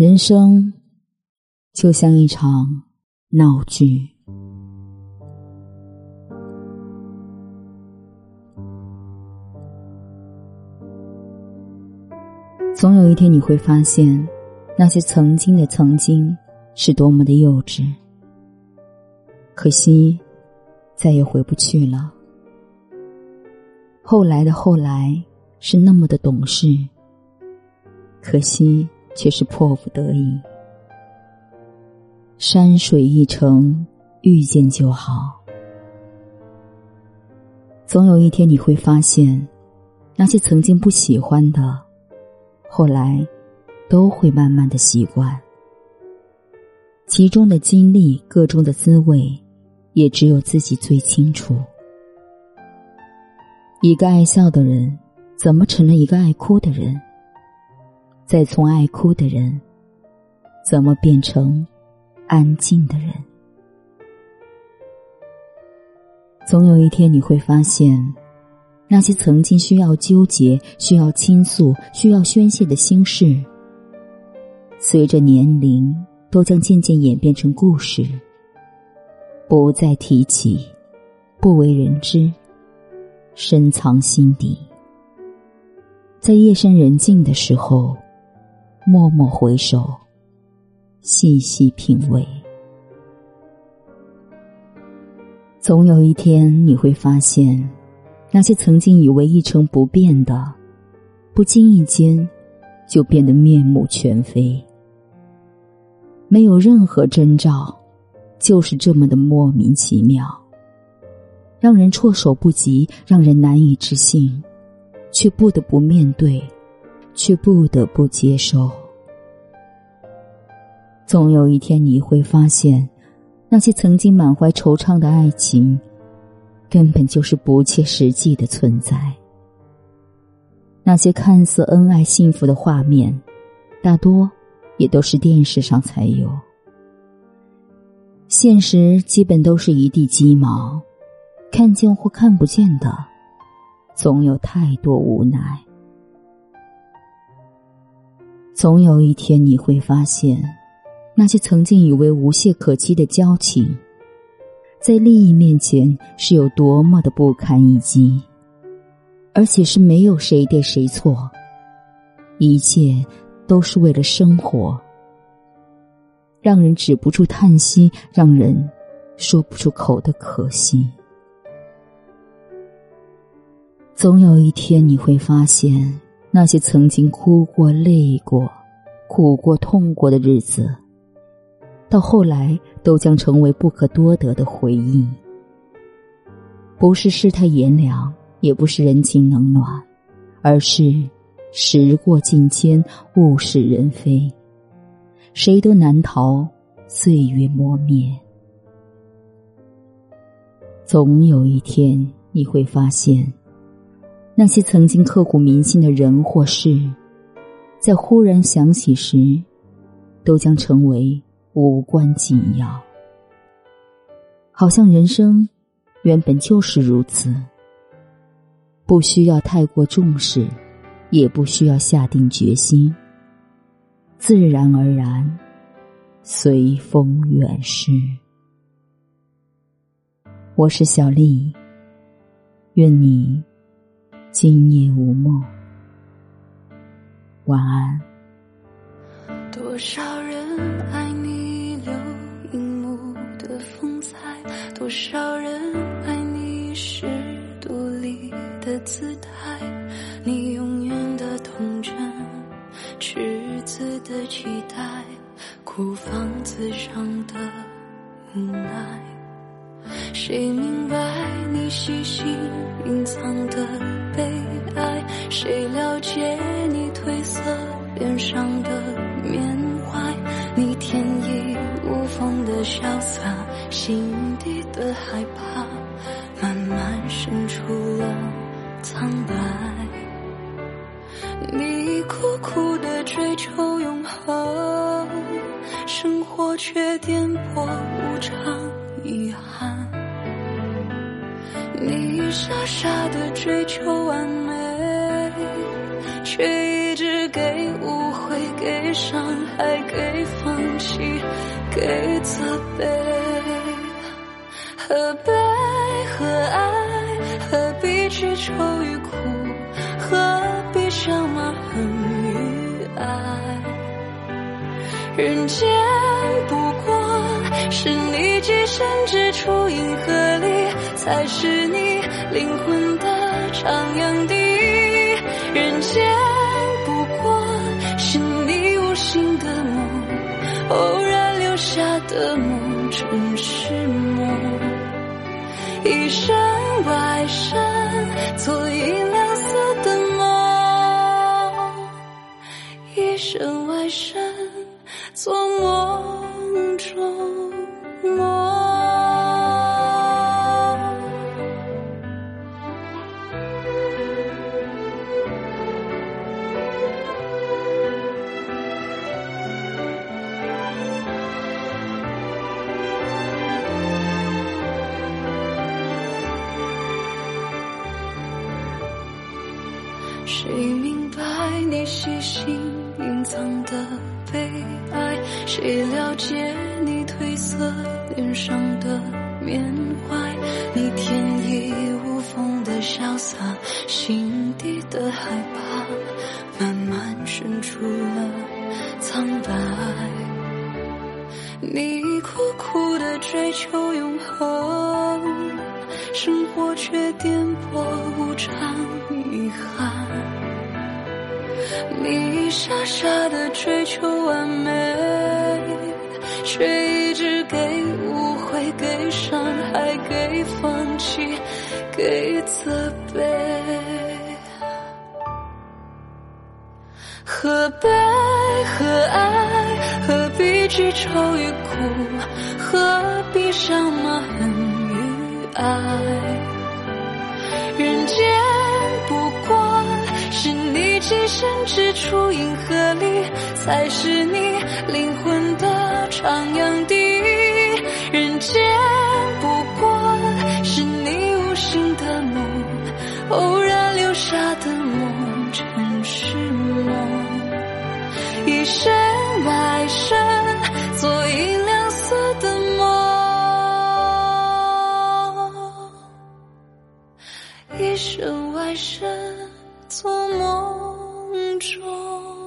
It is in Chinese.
人生就像一场闹剧，总有一天你会发现，那些曾经的曾经是多么的幼稚，可惜再也回不去了。后来的后来是那么的懂事，可惜。却是迫不得已。山水一程，遇见就好。总有一天你会发现，那些曾经不喜欢的，后来都会慢慢的习惯。其中的经历，个中的滋味，也只有自己最清楚。一个爱笑的人，怎么成了一个爱哭的人？再从爱哭的人，怎么变成安静的人？总有一天你会发现，那些曾经需要纠结、需要倾诉、需要宣泄的心事，随着年龄，都将渐渐演变成故事，不再提起，不为人知，深藏心底。在夜深人静的时候。默默回首，细细品味，总有一天你会发现，那些曾经以为一成不变的，不经意间就变得面目全非。没有任何征兆，就是这么的莫名其妙，让人措手不及，让人难以置信，却不得不面对。却不得不接受。总有一天你会发现，那些曾经满怀惆怅的爱情，根本就是不切实际的存在。那些看似恩爱幸福的画面，大多也都是电视上才有，现实基本都是一地鸡毛。看见或看不见的，总有太多无奈。总有一天你会发现，那些曾经以为无懈可击的交情，在利益面前是有多么的不堪一击，而且是没有谁对谁错，一切都是为了生活，让人止不住叹息，让人说不出口的可惜。总有一天你会发现。那些曾经哭过、累过、苦过、痛过的日子，到后来都将成为不可多得的回忆。不是世态炎凉，也不是人情冷暖，而是时过境迁、物是人非，谁都难逃岁月磨灭。总有一天，你会发现。那些曾经刻骨铭心的人或事，在忽然想起时，都将成为无关紧要。好像人生原本就是如此，不需要太过重视，也不需要下定决心，自然而然，随风远逝。我是小丽，愿你。今夜无梦，晚安。多少人爱你留樱木的风采，多少人爱你是独立的姿态。你永远的童真，赤子的期待，孤芳自赏的无奈。谁明白细心隐藏的悲哀？谁了解你褪色脸上的缅怀？你天衣无缝的潇洒，心底的害怕，慢慢渗出了苍白。你苦苦的追求永恒，生活却颠簸无常，遗憾。你傻傻的追求完美，却一直给误会给伤害，给放弃，给责备。何悲何爱？何必去愁与苦？何必想骂恨与爱？人间不过是你寄身之处，银河才是你灵魂的徜徉地。人间不过是你无心的梦，偶然留下的梦，尘世梦。一生外身，做银亮色的梦。一生外身，做梦谁明白你细心隐藏的悲哀？谁了解你褪色脸上的缅怀？你天衣无缝的潇洒，心底的害怕，慢慢渗出了苍白。你苦苦的追求永恒，生活却颠簸无常遗憾。你傻傻的追求完美，却一直给误会，给伤害，给放弃，给责备。何悲何爱？何必去愁与苦？何必想骂恨爱人间不过是你寄身之处，银河里才是你灵魂的徜徉地。人间不过是你无心的梦，偶然留下的梦，尘世梦，一生来生。还是做梦中。